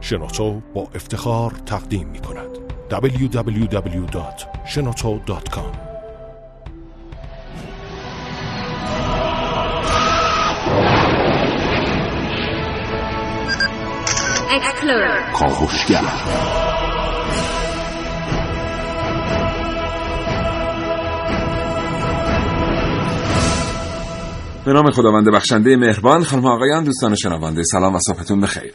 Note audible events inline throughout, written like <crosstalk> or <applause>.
شنوتو با افتخار تقدیم می کند. www.shenoto.com کاوشگر. به نام خداوند بخشنده مهربان خانم آقایان دوستان شنونده سلام و صبحتون بخیر.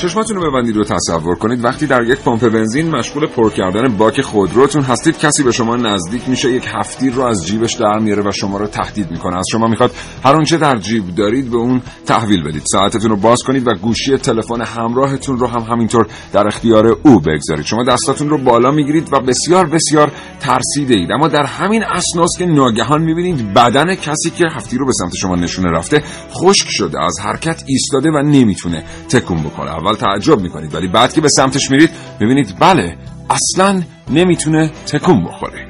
چشماتون رو ببندید و تصور کنید. وقتی در یک پمپ بنزین مشغول پر کردن باک خودروتون هستید کسی به شما نزدیک میشه یک هفتیر رو از جیبش در میاره و شما رو تهدید می‌کنه. از شما می‌خواد هر اونچه در جیب دارید به اون تحویل بدید. ساعتتون رو باز کنید و گوشی تلفن همراهتون رو هم همینطور در اختیار او بگذارید. شما دستاتون رو بالا می‌گیرید و بسیار بسیار ترسیده اید. اما در همین اسناس که ناگهان می‌بینید بدن کسی که هفتیر رو به سمت شما نشونه رفته خشک شده از حرکت ایستاده و نمی‌تونه تکون بکنه اول تعجب می‌کنید. ولی بعد که به سمتش میرید می‌بینید بله اصلا نمی‌تونه تکون بخوره.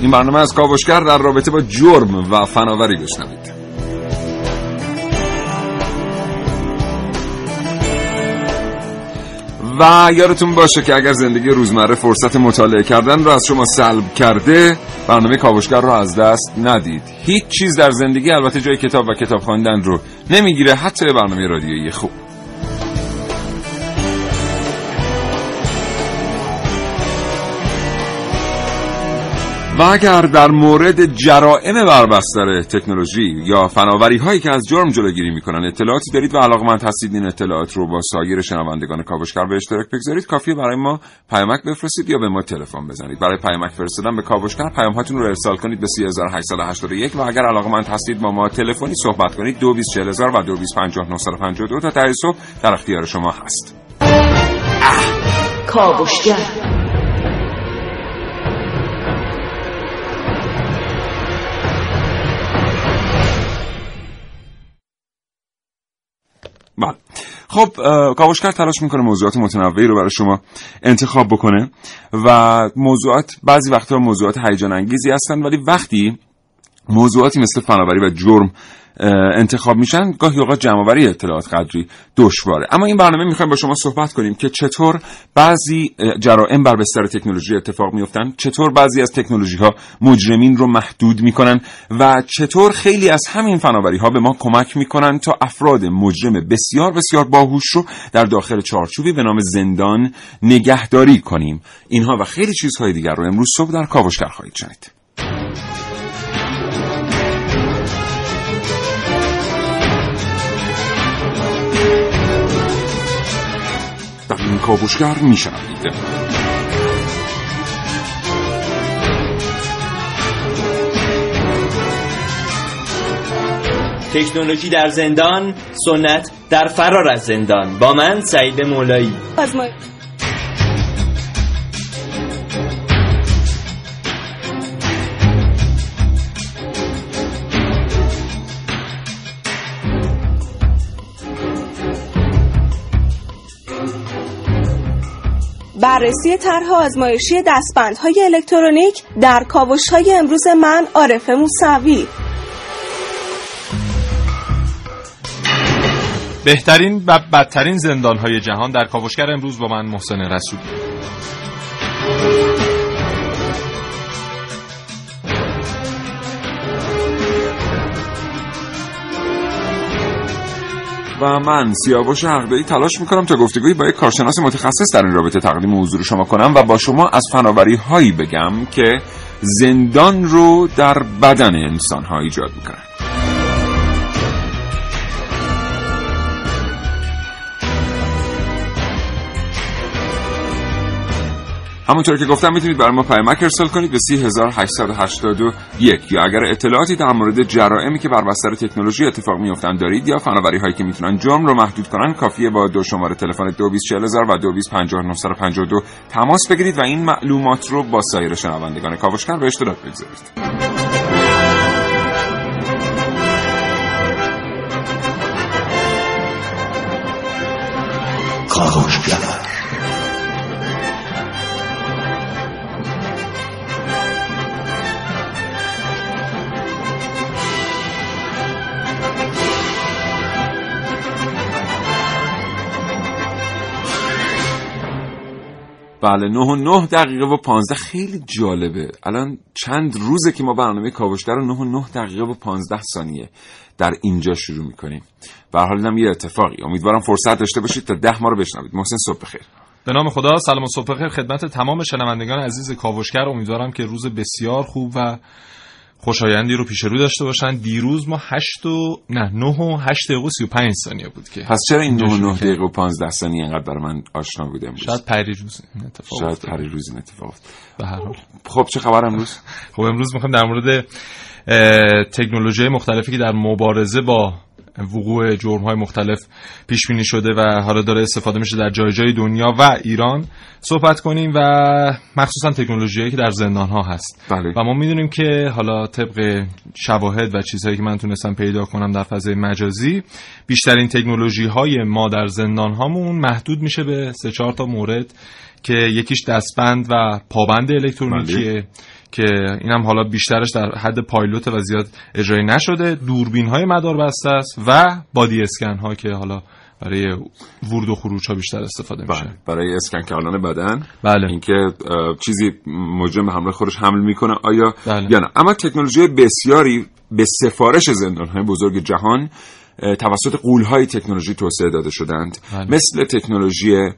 این برنامه از کاوشگر در رابطه با جرم و فناوری بشنوید. و یادتون باشه که اگر زندگی روزمره فرصت مطالعه کردن رو از شما سلب کرده برنامه کاوشگر رو از دست ندید. هیچ چیز در زندگی البته جای کتاب و کتاب خواندن رو نمی‌گیره. حتی برنامه رادیویی خوب. و اگر در مورد جرائم بربستر تکنولوژی یا فناوری هایی که از جرم جلوگیری می‌کنن اطلاعاتی دارید و علاقمند هستید این اطلاعات رو با سایر شنوندگان کاوشگر به اشتراک بگذارید. کافیه برای ما پیامک بفرستید یا به ما تلفن بزنید. برای پیامک فرستادن به کاوشگر پیام هاتون رو ارسال کنید به 3881 و اگر علاقمند هستید با ما تلفنی صحبت کنید. 224000 و 225952 تا ته صبح در اختیار شما هست. کاوشگر. بله. خب کاوشگر تلاش می‌کنه موضوعات متنوعی رو برای شما انتخاب بکنه و موضوعات بعضی وقتها موضوعات هیجان انگیزی هستن ولی وقتی موضوعاتی مثل فناوری و جرم انتخاب میشن گاهی اوقات جمعآوری اطلاعات قدری دشواره. اما این برنامه می‌خوایم با شما صحبت کنیم که چطور بعضی جرائم بر بستر تکنولوژی اتفاق میفتن چطور بعضی از تکنولوژی ها مجرمین رو محدود می‌کنن و چطور خیلی از همین فناوری ها به ما کمک می‌کنن تا افراد مجرم بسیار بسیار باهوش رو در داخل چارچوبی به نام زندان نگهداری کنیم. اینها و خیلی چیزهای دیگر رو امروز صبح در کاوشگر خواهید شنید. این کاوشگر میشنوید. تکنولوژی در زندان سنت در فرار از زندان. با من سعید مولایی. بررسی طرح آزمایشی دستبندهای الکترونیک در کاوش‌های امروز من عارف موسوی. بهترین و بدترین زندانهای جهان در کاوشگر امروز با من محسن رسولی. و من سیاوش حقدایی تلاش می‌کنم تا گفتگویی با یک کارشناس متخصص در این رابطه تقدیم حضور شما کنم و با شما از فناوری هایی بگم که زندان رو در بدن انسان ها ایجاد می‌کنن. همونطور که گفتم می‌تونید برای ما پیامک ارسال کنید به 3881 یا اگر اطلاعاتی در مورد جرائمی که بر بستر تکنولوژی اتفاق میافتن دارید یا فناوری هایی که می‌تونن جرم رو محدود کنن کافیه با دو شماره تلفن 224000 و 225952 تماس بگیرید و این معلومات رو با سایر شنوندگان کاوشگر به اشتراک بگذارید. کاوشگر. بله 9 و 9 دقیقه و 15 خیلی جالبه. الان چند روزه که ما برنامه کاوشگر رو 9 و 9 دقیقه و 15 ثانیه در اینجا شروع می‌کنیم. به حال اینم یه اتفاقی. امیدوارم فرصت داشته باشید تا 10 ما رو بشنوید. محسن صبح بخیر. به نام خدا سلام و صبح بخیر. خدمت تمام شنوندگان عزیز کاوشگر. امیدوارم که روز بسیار خوب و خوشایندی رو پیش رو داشته باشن دیروز ما 8 و نه 9 و 8 دقیقه و 35 ثانیه بود که پس چرا این 9 و 9 دقیقه و 15 ثانیه اینقدر برای من آشنا بود امروز شاید پریروز این اتفاق شاید. پری روز این اتفاق افتاد. به هر حال خب چه خبر امروز <laughs> خب امروز می‌خوایم در مورد تکنولوژی مختلفی که در مبارزه با وقوع جرم های مختلف پیش بینی شده و حالا داره استفاده میشه در جای جای دنیا و ایران. صحبت کنیم و مخصوصا تکنولوژی که در زندان ها هست. بله. و ما می‌دونیم که حالا طبق شواهد و چیزهایی که من تونستم پیدا کنم در فضای مجازی بیشترین تکنولوژی های ما در زندان هامون محدود میشه به سه چهار تا مورد که یکیش دستبند و پابند الکترونیکیه. که اینم حالا بیشترش در حد پایلوت و زیاد اجرایی نشده. دوربین های مدار بسته است و بادی اسکن ها که حالا برای ورود و خروج ها بیشتر استفاده میشه. بله برای اسکن کردن بدن. بله. اینکه چیزی مجرم به همراه خودش حمل می‌کنه. آیا بله. یا نه؟ اما تکنولوژی بسیاری به سفارش زندانهای بزرگ جهان توسط قولهای تکنولوژی توسعه داده شدند. بله. مثل تکنولوژی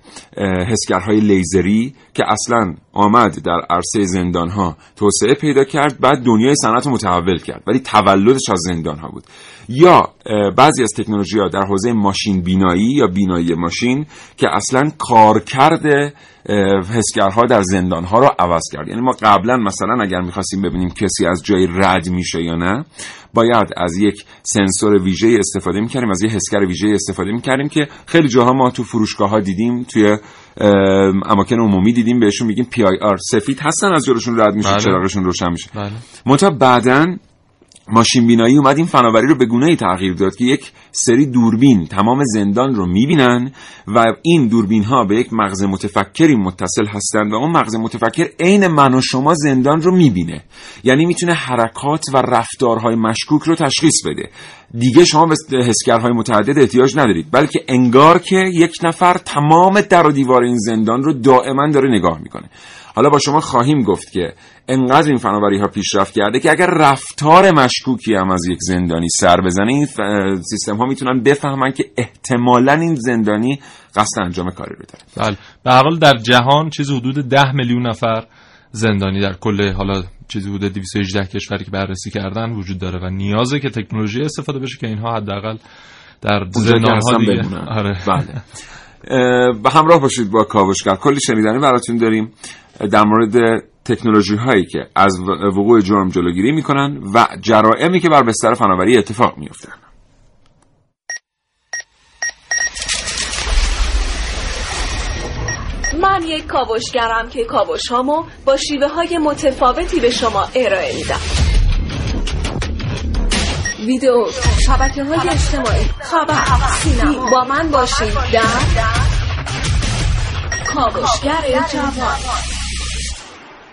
حسگرهای لیزری که اصلا آمد در عرصه زندانها توسعه پیدا کرد بعد دنیای صنعت رو متحول کرد. ولی تولدش از زندانها بود. یا بعضی از تکنولوژی ها در حوزه ماشین بینایی یا بینایی ماشین که اصلا کارکرد حسگرها در زندانها رو عوض کرد. یعنی ما قبلا مثلا اگر می‌خواستیم ببینیم کسی از جای رد میشه یا نه باید از یک سنسور ویژه استفاده می‌کردیم از یک حسگر ویژه استفاده می‌کردیم که خیلی جاها ما تو فروشگاه ها دیدیم توی ام، اماکن عمومی دیدیم بهشون میگیم PIR سفید هستن از جلوشون رد میشه بله. چراغشون روشن میشه. بله. بعدا ماشین بینایی اومد این فناوری رو به گونه ای تغییر داد که یک سری دوربین تمام زندان رو می‌بینن و این دوربین ها به یک مغز متفکری متصل هستند و اون مغز متفکر عین من و شما زندان رو می‌بینه. یعنی می‌تونه حرکات و رفتارهای مشکوک رو تشخیص بده. دیگه شما به حسگرهای متعدد احتیاج ندارید بلکه انگار که یک نفر تمام در و دیوار این زندان رو دائما داره نگاه می‌کنه. حالا با شما خواهیم گفت که انقدر این فناوری ها پیشرفت کرده که اگر رفتار مشکوکی هم از یک زندانی سر بزنه این ف- سیستم ها می‌تونن بفهمن که احتمالا این زندانی قصد انجام کاری رو داره. بله. به حال در جهان چیزی حدود 10 میلیون نفر زندانی در کل حالا چیزی حدود 218 کشوری که بررسی کردن وجود داره و نیازه که تکنولوژی استفاده بشه که اینها حداقل در اونجا که زندان ها هستن دیگه. <laughs> آره. بله. به همراه باشید با کاوشگر. کلی شنیدنی براتون داریم. در مورد تکنولوژی هایی که از وقوع جرم جلوگیری می‌کنن و جرائمی که بر بستر فناوری اتفاق میفتن من یک کاوشگرم که کاوشهامو با شیوه های متفاوتی به شما ارائه میدم. ویدیو شبکه های اجتماعی خبر سینما. با من باشید در کاوشگر جوان.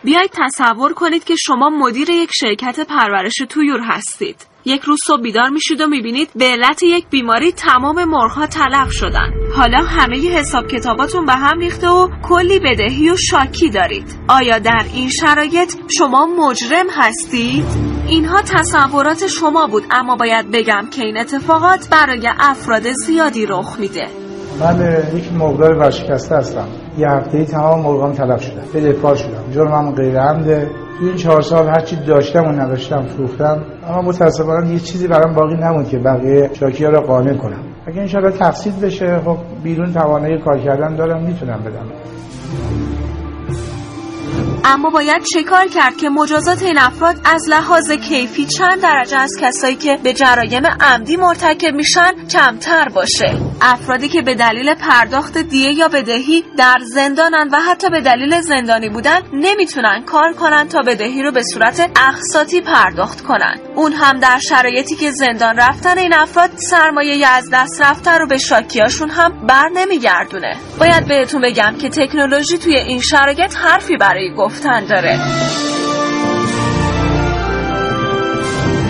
بیایید تصور کنید که شما مدیر یک شرکت پرورش تویور هستید. یک روز صبح بیدار میشید و می‌بینید به علت یک بیماری تمام مرغها تلف شدن. حالا همه حساب کتاباتون به هم ریخته و کلی بدهی و شاکی دارید. آیا در این شرایط شما مجرم هستید؟ اینها تصورات شما بود اما باید بگم که این اتفاقات برای افراد زیادی رخ میده. من یک مرغدار ورشکسته هستم. یه هفته تمام مرغام تلف شدن. به دفاع شدم. جرمم غیر عمده این چهار سال هرچی داشتم و نداشتم فروختم. اما متاسفانه یه چیزی برام باقی نموند که بقیه شاکی ها رو قانع کنم. اگه انشاءالله تقسیط بشه خب بیرون توانایی کار کردن دارم می‌تونم بدم. اما باید چه کار کرد که مجازات این افراد از لحاظ کیفی چند درجه از کسایی که به جرایم عمدی مرتکب میشن کمتر باشه؟ افرادی که به دلیل پرداخت دیه یا بدهی در زندانن و حتی به دلیل زندانی بودن نمی‌تونن کار کنن تا بدهی رو به صورت اقساطی پرداخت کنن. اون هم در شرایطی که زندان رفتن این افراد سرمایه از دست رفتن رو به شاکیاشون هم بر نمیگردونه. باید بهتون بگم که تکنولوژی توی این شرایط حرفی برای گفتن داره.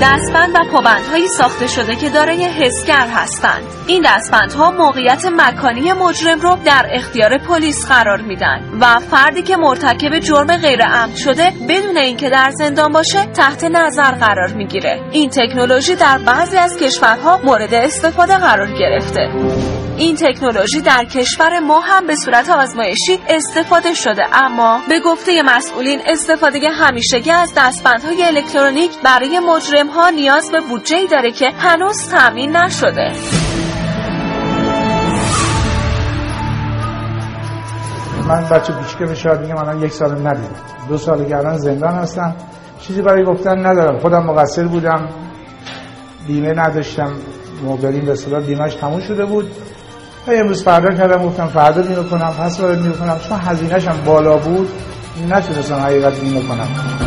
دستبند و پابندهایی ساخته شده که دارای حسگر هستند. این دستبندها موقعیت مکانی مجرم رو در اختیار پلیس قرار میدن و فردی که مرتکب جرم غیر عمد شده بدون اینکه در زندان باشه تحت نظر قرار می‌گیره. این تکنولوژی در بعضی از کشورها مورد استفاده قرار گرفته. این تکنولوژی در کشور ما هم به صورت آزمایشی استفاده شده. اما به گفته مسئولین استفاده همیشگی از دستبندهای الکترونیک برای مجرم ها نیاز به بودجه داره که هنوز تامین نشده. من بچه کوچیک شاید میگم الان یک سال ندیدم دو سال الان زندان هستم. چیزی برای گفتن ندارم. خودم مقصر بودم. بیمه نداشتم. بریم به صلاح بیمهش تموم شده بود. و امروز فردا کردم گفتم فردا بیمه کنم پس فردا بیمه کنم چون هزینهشم بالا بود نتونستم حقیقت بیمه کنم.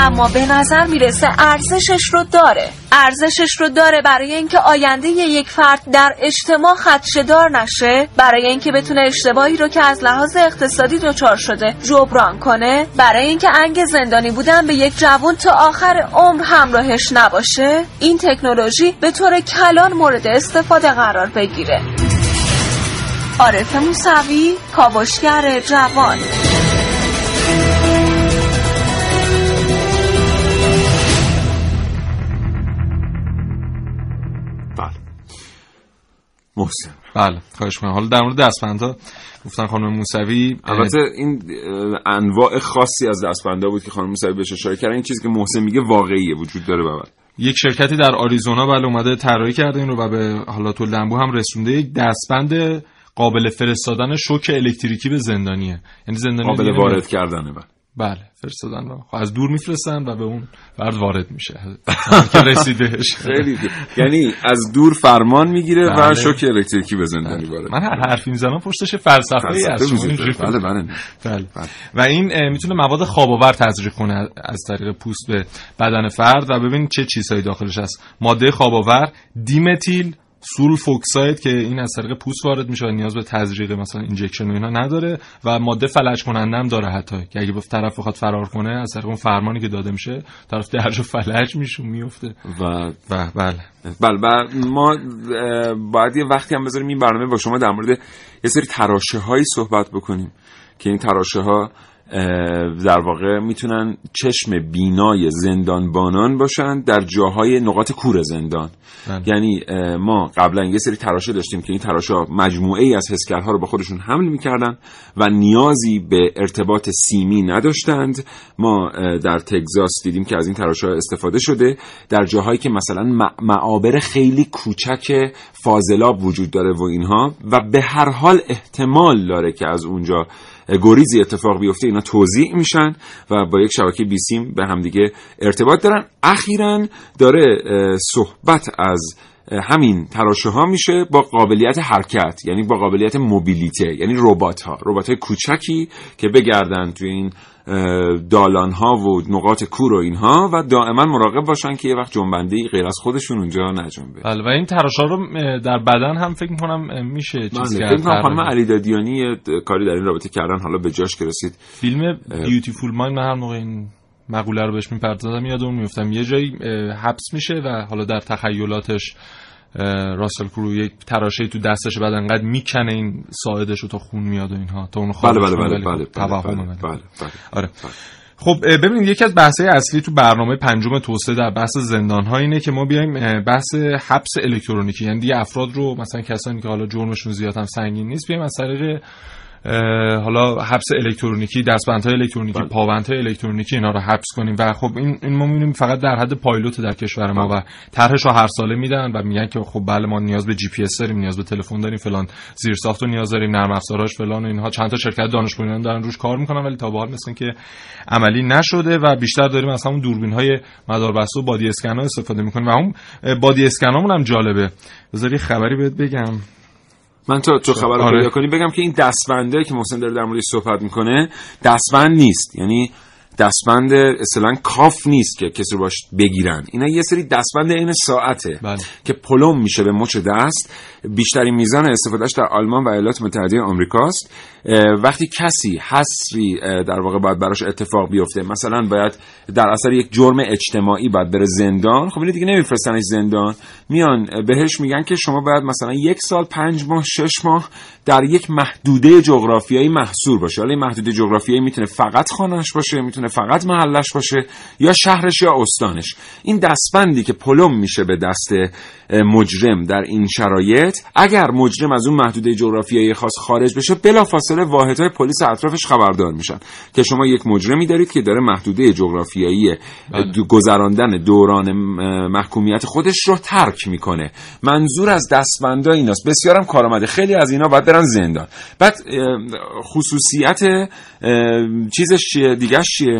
اما به نظر می‌رسه ارزشش رو داره. ارزشش رو داره برای اینکه آینده یک فرد در اجتماع خدشدار نشه برای اینکه بتونه اشتباهی رو که از لحاظ اقتصادی دچار شده جبران کنه برای اینکه انگ زندانی بودن به یک جوان تا آخر عمر همراهش نباشه این تکنولوژی به طور کلان مورد استفاده قرار بگیره. عارف موسوی کاوشگر جوان. محسن. بله خواهش می‌کنم. حالا در مورد دستبندها گفتن خانم موسوی البته این انواع خاصی از دستبندا بود که خانم موسوی بهش اشاره کردن. این چیزی که محسن میگه واقعیه وجود داره بابا. یک شرکتی در آریزونا بله اومده طراحی کرده این رو و به حالا تو لمبو هم رسونده. یک دستبند قابل فرستادن شوک الکتریکی به زندانیه. یعنی زندانی قابل وارد کردنه بله. بله فرستادن رو. خب از دور میفرستن و به اون فرد وارد میشه. <laughs> که رسیدهش. خیلی یعنی از دور فرمان می‌گیره بله. و شوک الکتریکی به زندانی بله. وارد من هر حرفی می‌زنم پشتش فلسفه ای هست بله بله. بله. و این می‌تونه مواد خواب آور تزریق کنه از طریق پوست به بدن فرد. و ببین چه چیزهایی داخلش هست. ماده خواب آور dimethyl sulfoxide که این از طریق پوست وارد میشه و نیاز به تزریق مثلا injection و اینا نداره و ماده فلج کننده هم داره حتی که اگه طرف بخواد فرار کنه از طریق اون فرمانی که داده میشه طرف درجا فلج میشه میفته. و و بله. بله و ما باید یه وقتی هم بذاریم این برنامه با شما در مورد یه سری تراشه هایی صحبت بکنیم که این تراشه ها در واقع می‌تونن چشم بینای زندانبانان باشن در جاهای نقاط کور زندان. بله. یعنی ما قبلا یه سری تراشه داشتیم که این تراشه مجموعه ای از حسگرها رو با خودشون حمل می‌کردن و نیازی به ارتباط سیمی نداشتند. ما در تگزاس دیدیم که از این تراشه استفاده شده. در جاهایی که مثلا معابر خیلی کوچک فاضلاب وجود داره و اینها و به هر حال احتمال داره که از اونجا گریزی اتفاق بیفته اینا توضیح میشن و با یک شبکه بیسیم به همدیگه ارتباط دارن. اخیرا داره صحبت از همین تراشه ها میشه با قابلیت حرکت یعنی با قابلیت موبیلیته یعنی ربات ها ربات های کوچکی که بگردن توی این دالان ها و نقاط کور و اینها و دائما مراقب باشن که یه وقت جنبنده غیر از خودشون اونجا نجنبه بله و این تراشا رو در بدن هم فکر می‌کنم میشه چیز بله، کرد خانم علی دادیانی کاری در این رابطه کردن حالا به جاش که رسید. فیلم بیوتیفول مایند من هر موقع این مقوله رو بهش می‌پردازم یادم میفتم یه جایی حبس میشه و حالا در تخیلاتش راسل کرو یک تراشه تو دستش بعد انقدر می‌کنه این ساعدش رو تا خون میاد و اینها تا اون بله بله بله بله بله, بله, بله, بله, آره. خب ببینید یکی از بحث‌های اصلی تو برنامه پنجم توسعه در بحث زندان ها اینه که ما بیایم بحث حبس الکترونیکی یعنی دیگه افراد رو مثلا کسانی که حالا جرمشون زیاد هم سنگین نیست بیایم از طریق حالا حبس الکترونیکی دستبندهای الکترونیکی پابندهای الکترونیکی اینا رو حبس کنیم. و خب این این ما می‌بینیم فقط در حد پایلوت در کشور ما و طرحش رو هر ساله میدن و میگن که خب بله ما نیاز به جی پی اس داریم نیاز به تلفن داریم فلان زیر ساخت رو نیاز داریم نرم افزارهاش فلان و اینها. چند تا شرکت دانش بنیان دارن روش کار می‌کنن ولی تا به حال مثل که عملی نشده و بیشتر داریم از همون دوربین های مداربسته و بادی اسکن ها استفاده می‌کنیم. و اون بادی اسکن هم جالبه. بذاری خبری بهت بگم. من تا تو خبر رو آره. پیدا کنی بگم که این دستبنده که محسن داره در موردش صحبت می‌کنه دستبند نیست یعنی دستبند اصلا کاف نیست که کسی رو باش بگیرن. اینا یه سری دستبند عین ساعته بله. که پلم میشه به مچ دست. بیشترین میزان استفادهش در آلمان و ایالات متحده آمریکاست. وقتی کسی حسری در واقع باید براش اتفاق بیفته مثلا باید در اثر یک جرم اجتماعی باید بره زندان خب اینو دیگه نمیفرستنش زندان. میان بهش میگن که شما باید مثلا یک سال پنج ماه شش ماه در یک محدوده جغرافیایی محصور باشه حالا این محدوده جغرافیایی می‌تونه فقط خانهش باشه می‌تونه فقط محلش باشه یا شهرش یا استانش. این دستبندی که پلم میشه به دست مجرم در این شرایط اگر مجرم از اون محدوده جغرافیایی خاص خارج بشه بلافاصله واحدهای پلیس اطرافش خبردار میشن. که شما یک مجرمی دارید که داره محدوده جغرافیایی دو- گذراندن دوران محکومیت خودش رو ترک می‌کنه. منظور از دستبندا ایناست. بسیارم کارآمده. خیلی از اینا باید برن زندان. بعد خصوصیت چیزش چیه؟ دیگه چیه؟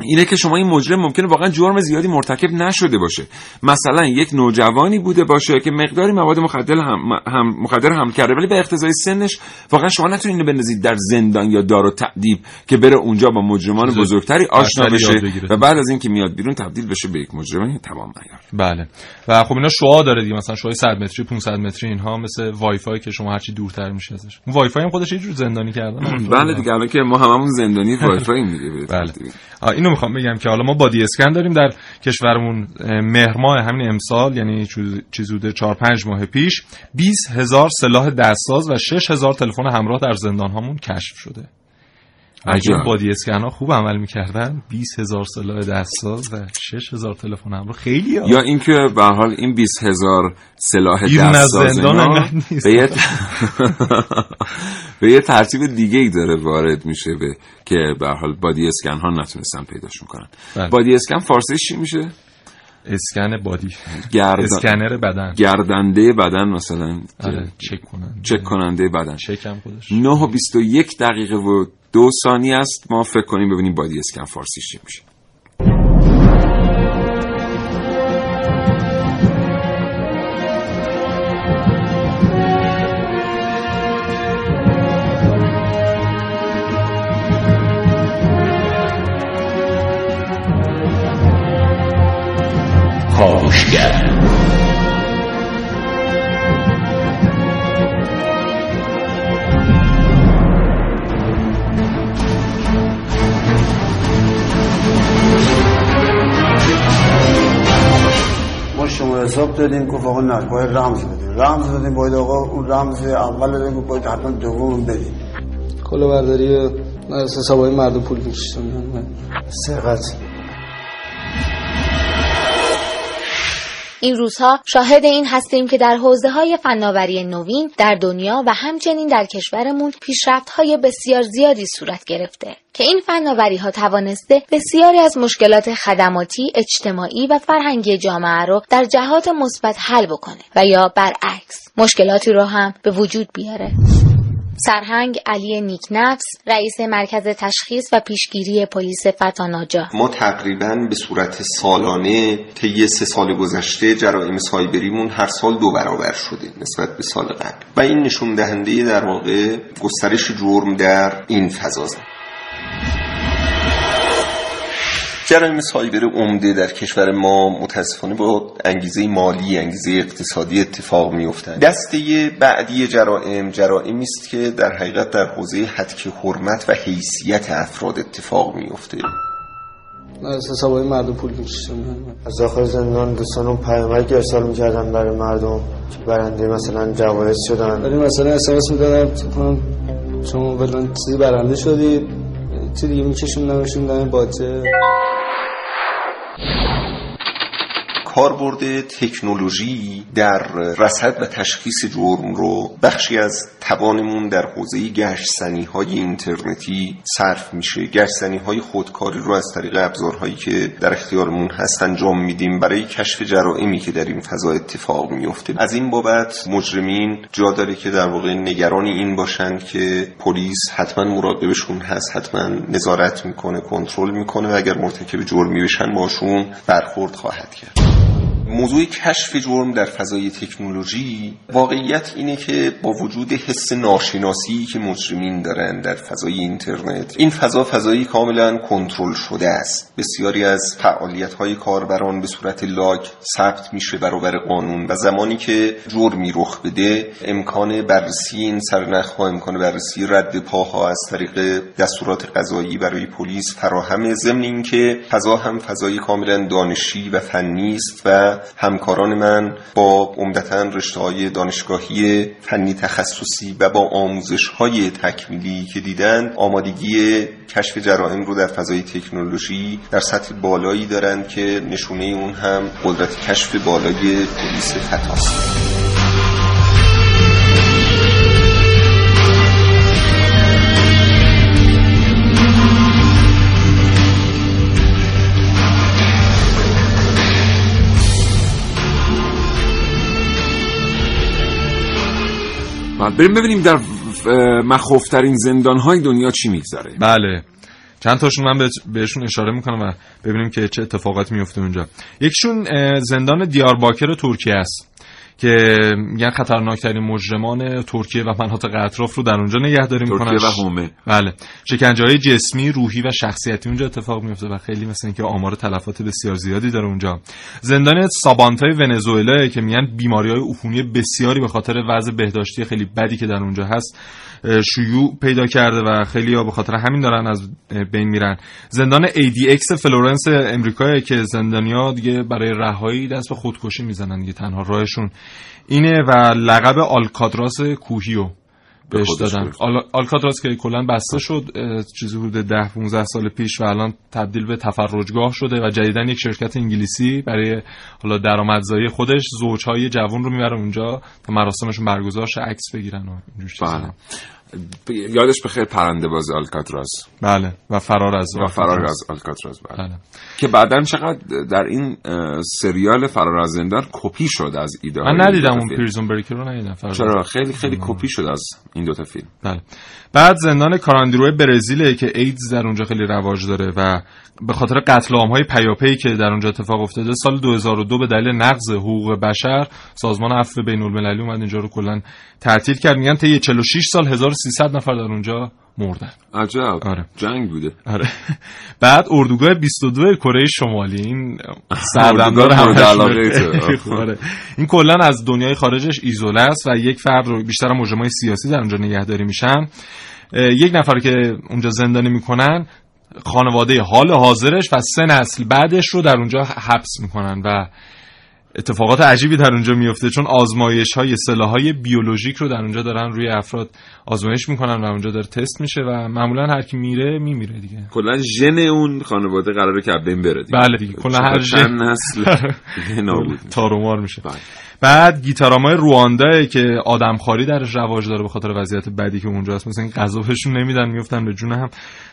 اینه که شما این مجرم ممکنه واقعا جرم زیادی مرتکب نشده باشه. مثلا یک نوجوانی بوده باشه که مقداری مواد مخدر هم, هم مخدر حمل کرده ولی به اقتضای سنش واقعا شما نتونید اینو بندازید در زندان یا دارالتأدیب که بره اونجا با مجرمان بزرگتری آشنا بشه. و بعد از اینکه میاد بیرون تبدیل بشه به یک مجرم. تمام عیار بله. و خب اینا شعاع داره دیگه. مثلا شعاع 100 متری 500 متری اینها مثل وای فای که شما هرچی دورتر میشه ازش. اون وای فای هم خودش یه جور زندانی کردن بله دیگه الان که ما هممون زندانی وای فای میگه بله. اینو می‌خوام بگم که حالا ما body scan داریم در کشورمون مهر ماه همین امسال یعنی چیز- حدود 4 5 ماه پیش 20 هزار سلاح دستساز و 6 هزار تلفن همراه در زندان هامون کشف شده. اگه. بادی اسکن ها خوب عمل می‌کردن 20 هزار سلاح دستساز و 6 هزار تلفن همراه. خیلی ها. یا اینکه به حال این 20 هزار سلاح دستساز. به یه <laughs> به یه ترتیب دیگه ای داره وارد میشه به که به حال بادی اسکن ها نتونستن پیداشون کنن بله. بادی اسکن فارسیش چی میشه؟ اسکن بادی. گردن اسکنر بدن. گردنده بدن مثلا. آره چک کنن چک کننده بدن. چک هم خودش. 9 و 21 دقیقه و دو ثانیه است. ما فکر کنیم ببینیم بادی اسکن فارسیش چی میشه. کاوشگر حساب دادیم گفت آقا نه باید رمز بدیم. رمز دادیم باید آقا اون رمز اول رو دادیم باید حتما دوم بدیم. کلا برداری از حسابای مردم پول میکشتن سرقت این روزها شاهد این هستیم که در حوزه های فناوری نوین در دنیا و همچنین در کشورمون پیشرفت های بسیار زیادی صورت گرفته که این فناوری ها توانسته بسیاری از مشکلات خدماتی، اجتماعی و فرهنگی جامعه رو در جهات مثبت حل بکنه و یا برعکس مشکلاتی رو هم به وجود بیاره. سرهنگ علی نیکنفس رئیس مرکز تشخیص و پیشگیری پلیس فتاناجا. ما تقریبا به صورت سالانه طی سه سال گذشته جرائم سایبریمون هر سال دو برابر شده نسبت به سال قبل. و این نشون دهنده در واقع گسترش جرم در این فضاست جرایم سایبر عمده در کشور ما متاسفانه با انگیزه مالی انگیزه اقتصادی اتفاق میافتند دسته بعدی جرائم جرائمی است که در حقیقت در حوزه حدک حرمت و حیثیت افراد اتفاق میفته از حسابای مردم پول میکشتن از داخل زندان دوستانم پیامک ارسال می‌کردن برای مردم که برنده مثلا جوایز شدن. ولی مثلا اسمس می‌دادن شما فلان چیزی برنده شدید. چیزی دیگه میکشون نمیشون در باجه. کاربرد تکنولوژی در رصد و تشخیص جرم رو بخشی از توانمون در حوزه گشتنی های اینترنتی صرف میشه. گشتنی های خودکاری رو از طریق ابزارهایی که در اختیارمون هست انجام میدیم برای کشف جرائمی که در این فضا اتفاق میفته از این بابت مجرمین جا داره که در واقع نگران این باشند که پلیس حتما مراقبشون هست حتما نظارت می‌کنه کنترل می‌کنه و اگر مرتکب جرمی بشن باشون برخورد خواهد کرد. موضوع کشف جرم در فضای تکنولوژی واقعیت اینه که با وجود حس ناشناسی که مجرمین دارن در فضای اینترنت این فضا فضایی کاملا کنترل شده است. بسیاری از فعالیت های کاربران به صورت لاگ ثبت میشه برابر قانون و زمانی که جرمی رخ بده امکان بررسی این سرنخ ها امکان بررسی رد پاها از طریق دستورات قضایی برای پلیس فراهم ضمن اینکه فضا هم فضای کاملا دانشی و فنی است و همکاران من با عمدتا رشته های دانشگاهی فنی تخصصی و با آموزش های تکمیلی که دیدن آمادگی کشف جرائم رو در فضای تکنولوژی در سطح بالایی دارند که نشونه اون هم قدرت کشف بالای پلیس فتاست بریم ببینیم در مخوفترین زندان های دنیا چی میگذره. بله. چند تاشون من بهشون اشاره می‌کنم و ببینیم که چه اتفاقاتی میفته اونجا. یکیشون زندان دیارباکر ترکیه است. که میگن خطرناکترین مجرمان ترکیه و مناطق اطراف رو در اونجا نگهداری می‌کنن ترکیه و هومه بله. شکنجه های جسمی روحی و شخصیتی اونجا اتفاق میفته و خیلی مثل اینکه آمار تلفات بسیار زیادی داره اونجا. زندان سابانتای ونزوئلا که میگن بیماری های عفونی بسیاری به خاطر وضع بهداشتی خیلی بدی که در اونجا هست شیوع پیدا کرده و خیلی ها به خاطر همین دارن از بین میرن. زندان ADX فلورنس امریکا که زندانیا دیگه برای رهایی دست به خودکشی می‌زنن دیگه تنها راهشون اینه و لقب آلکاتراس کوهیو بهش دادن. آل... آلکاتراس که کلا بسته شد چیزی بوده 10 15 سال پیش و الان تبدیل به تفرجگاه شده و جدیدا یک شرکت انگلیسی برای حالا درآمدزایی خودش زوجهای جوان رو می‌بره اونجا تا مراسمشون برگزار شه عکس بگیرن و اینجور چیزا. یادش بخیر پرنده باز آلکاتراز. بله و فرار از و فرار از آلکاتراز بله. بله. که بعدا چقدر در این سریال فرار از زندان کپی شد از ایده من ندیدم اون پریزون بریکر رو ندیدم چرا؟ خیلی خیلی کپی شد از این دوتا فیلم. بله. بعد زندان کاراندیروی برزیل که ایدز در اونجا خیلی رواج داره و به خاطر قتل های پیاپی که در اونجا اتفاق افتاده سال 2002 به دلیل نقض حقوق بشر سازمان عفو بین المللی اومد اینجا رو کلا تعطیل کرد. میگن طی 46 سال 1300 نفر در اونجا مردن. عجب. آره. جنگ بوده. آره. بعد اردوگاه 22 کره شمالی این سردمدار <laughs> آره. این کلا از دنیای خارجش ایزوله است و یک فرد رو بیشتر مجرمای سیاسی در اونجا نگهداری میشن. یک نفر که اونجا زندانی می‌کنن خانواده حال حاضرش و سه نسل بعدش رو در اونجا حبس می‌کنن و اتفاقات عجیبی در اونجا میفته چون آزمایش های سلاح های بیولوژیک رو در اونجا دارن روی افراد آزمایش می‌کنن و اونجا داره تست میشه و معمولا هر کی میره میمیره دیگه کلا ژن اون خانواده قراره که بین بره دیگه بله دیگه کلا هر ژن نسل <laughs> تارومار میشه بله. بعد گیتارامای رواندا که آدمخواری درش رواج داره به خاطر وضعیت بدی که اونجا هست مثلا غذا بهشون نمیدن میفتن به جون هم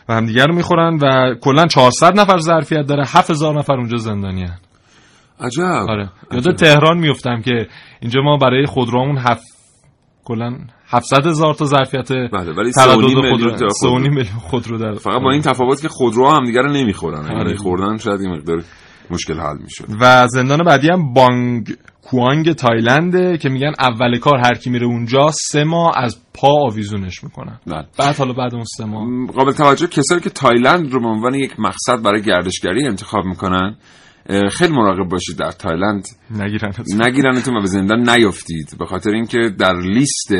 و همدیگه رو می‌خورن و کلا 400 نفر ظرفیت داره 7000 نفر اونجا زندانی هن. عجب. آره. یاد تهران میفتم که اینجا ما برای خودرومون هفت کلا 700 هزار تا ظرفیت بله ولی 3 میلیون خودرو. داره فقط با این تفاوت که خودرو هم دیگه رو نمی‌خورن. آره. خوردن شاید این مقدار مشکل حل می‌شد. و زندان بعدی هم بانگ کوانگ تایلنده که میگن اول کار هر کی میره اونجا سه ماه از پا آویزونش می‌کنن. بله. بعد حالا بعد اون سه ماه. قابل توجه کسایی که تایلند رو به عنوان یک مقصد برای گردشگری انتخاب می‌کنن خیلی مراقب باشید در تایلند. نگیرنتون. نگیرنتون و به زندان نیافتید به خاطر اینکه در لیست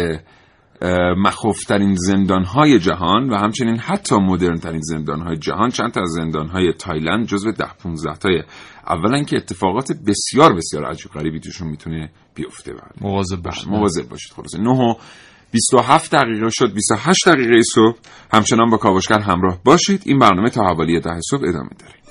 مخوفترین زندان های جهان و همچنین حتی مدرن ترین زندان های جهان چند تا از زندان های تایلند جزو ده 15 تای اولا که اتفاقات بسیار بسیار عجیب غریبی توشون می‌تونه بیفته مواظب باشید. مواظب باشید. خلاص 9 و 27 دقیقه شد. 28 دقیقه صبح. همچنان با کاوشگر همراه باشید. این برنامه تا حوالی ده صبح ادامه داره.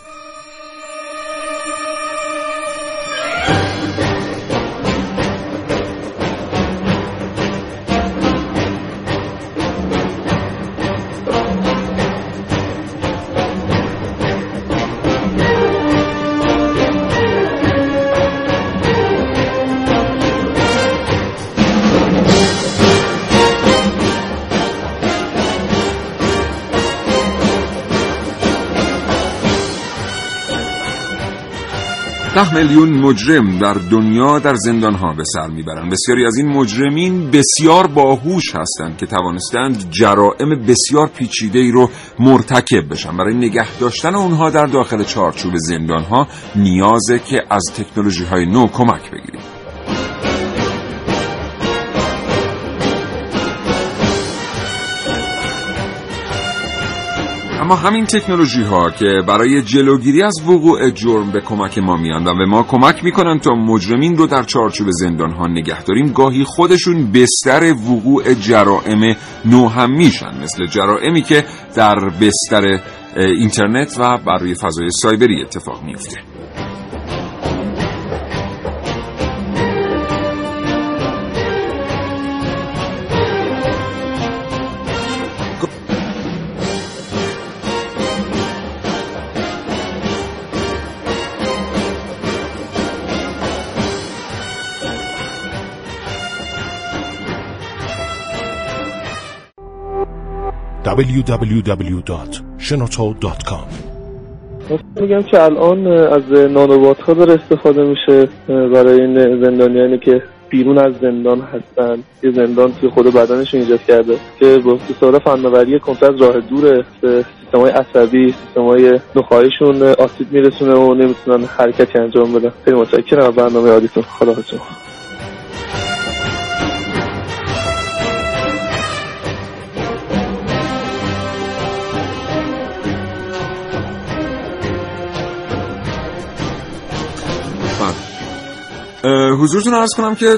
ده میلیون مجرم در دنیا در زندان ها به سر می‌برند. بسیاری از این مجرمین بسیار باهوش هستند که توانستند جرائم بسیار پیچیده ای رو مرتکب بشن. برای نگه داشتن اونها در داخل چارچوب زندان ها نیازه که از تکنولوژی های نو کمک بگیریم. اما همین تکنولوژی ها که برای جلوگیری از وقوع جرم به کمک ما میان و به ما کمک می‌کنن تا مجرمین رو در چارچوب زندان ها نگه داریم گاهی خودشون بستر وقوع جرائم نو هم میشن مثل جرائمی که در بستر اینترنت و بر روی فضای سایبری اتفاق میفته www.shenoto.com میگم که الان از نانوبات ها داره استفاده میشه برای این زندانیانی که بیرون از زندان هستن. یه زندان توی خود بدنش ایجاد کرده که با استفاده فناوری کنتر از راه دوره. سیستم عصبی سیستم های نخواهیشون آسیب میرسونه و نمی‌تونن حرکتی انجام بدن. خیلی متشکرم برنامه عادیتون خدا حضورتون ارز کنم که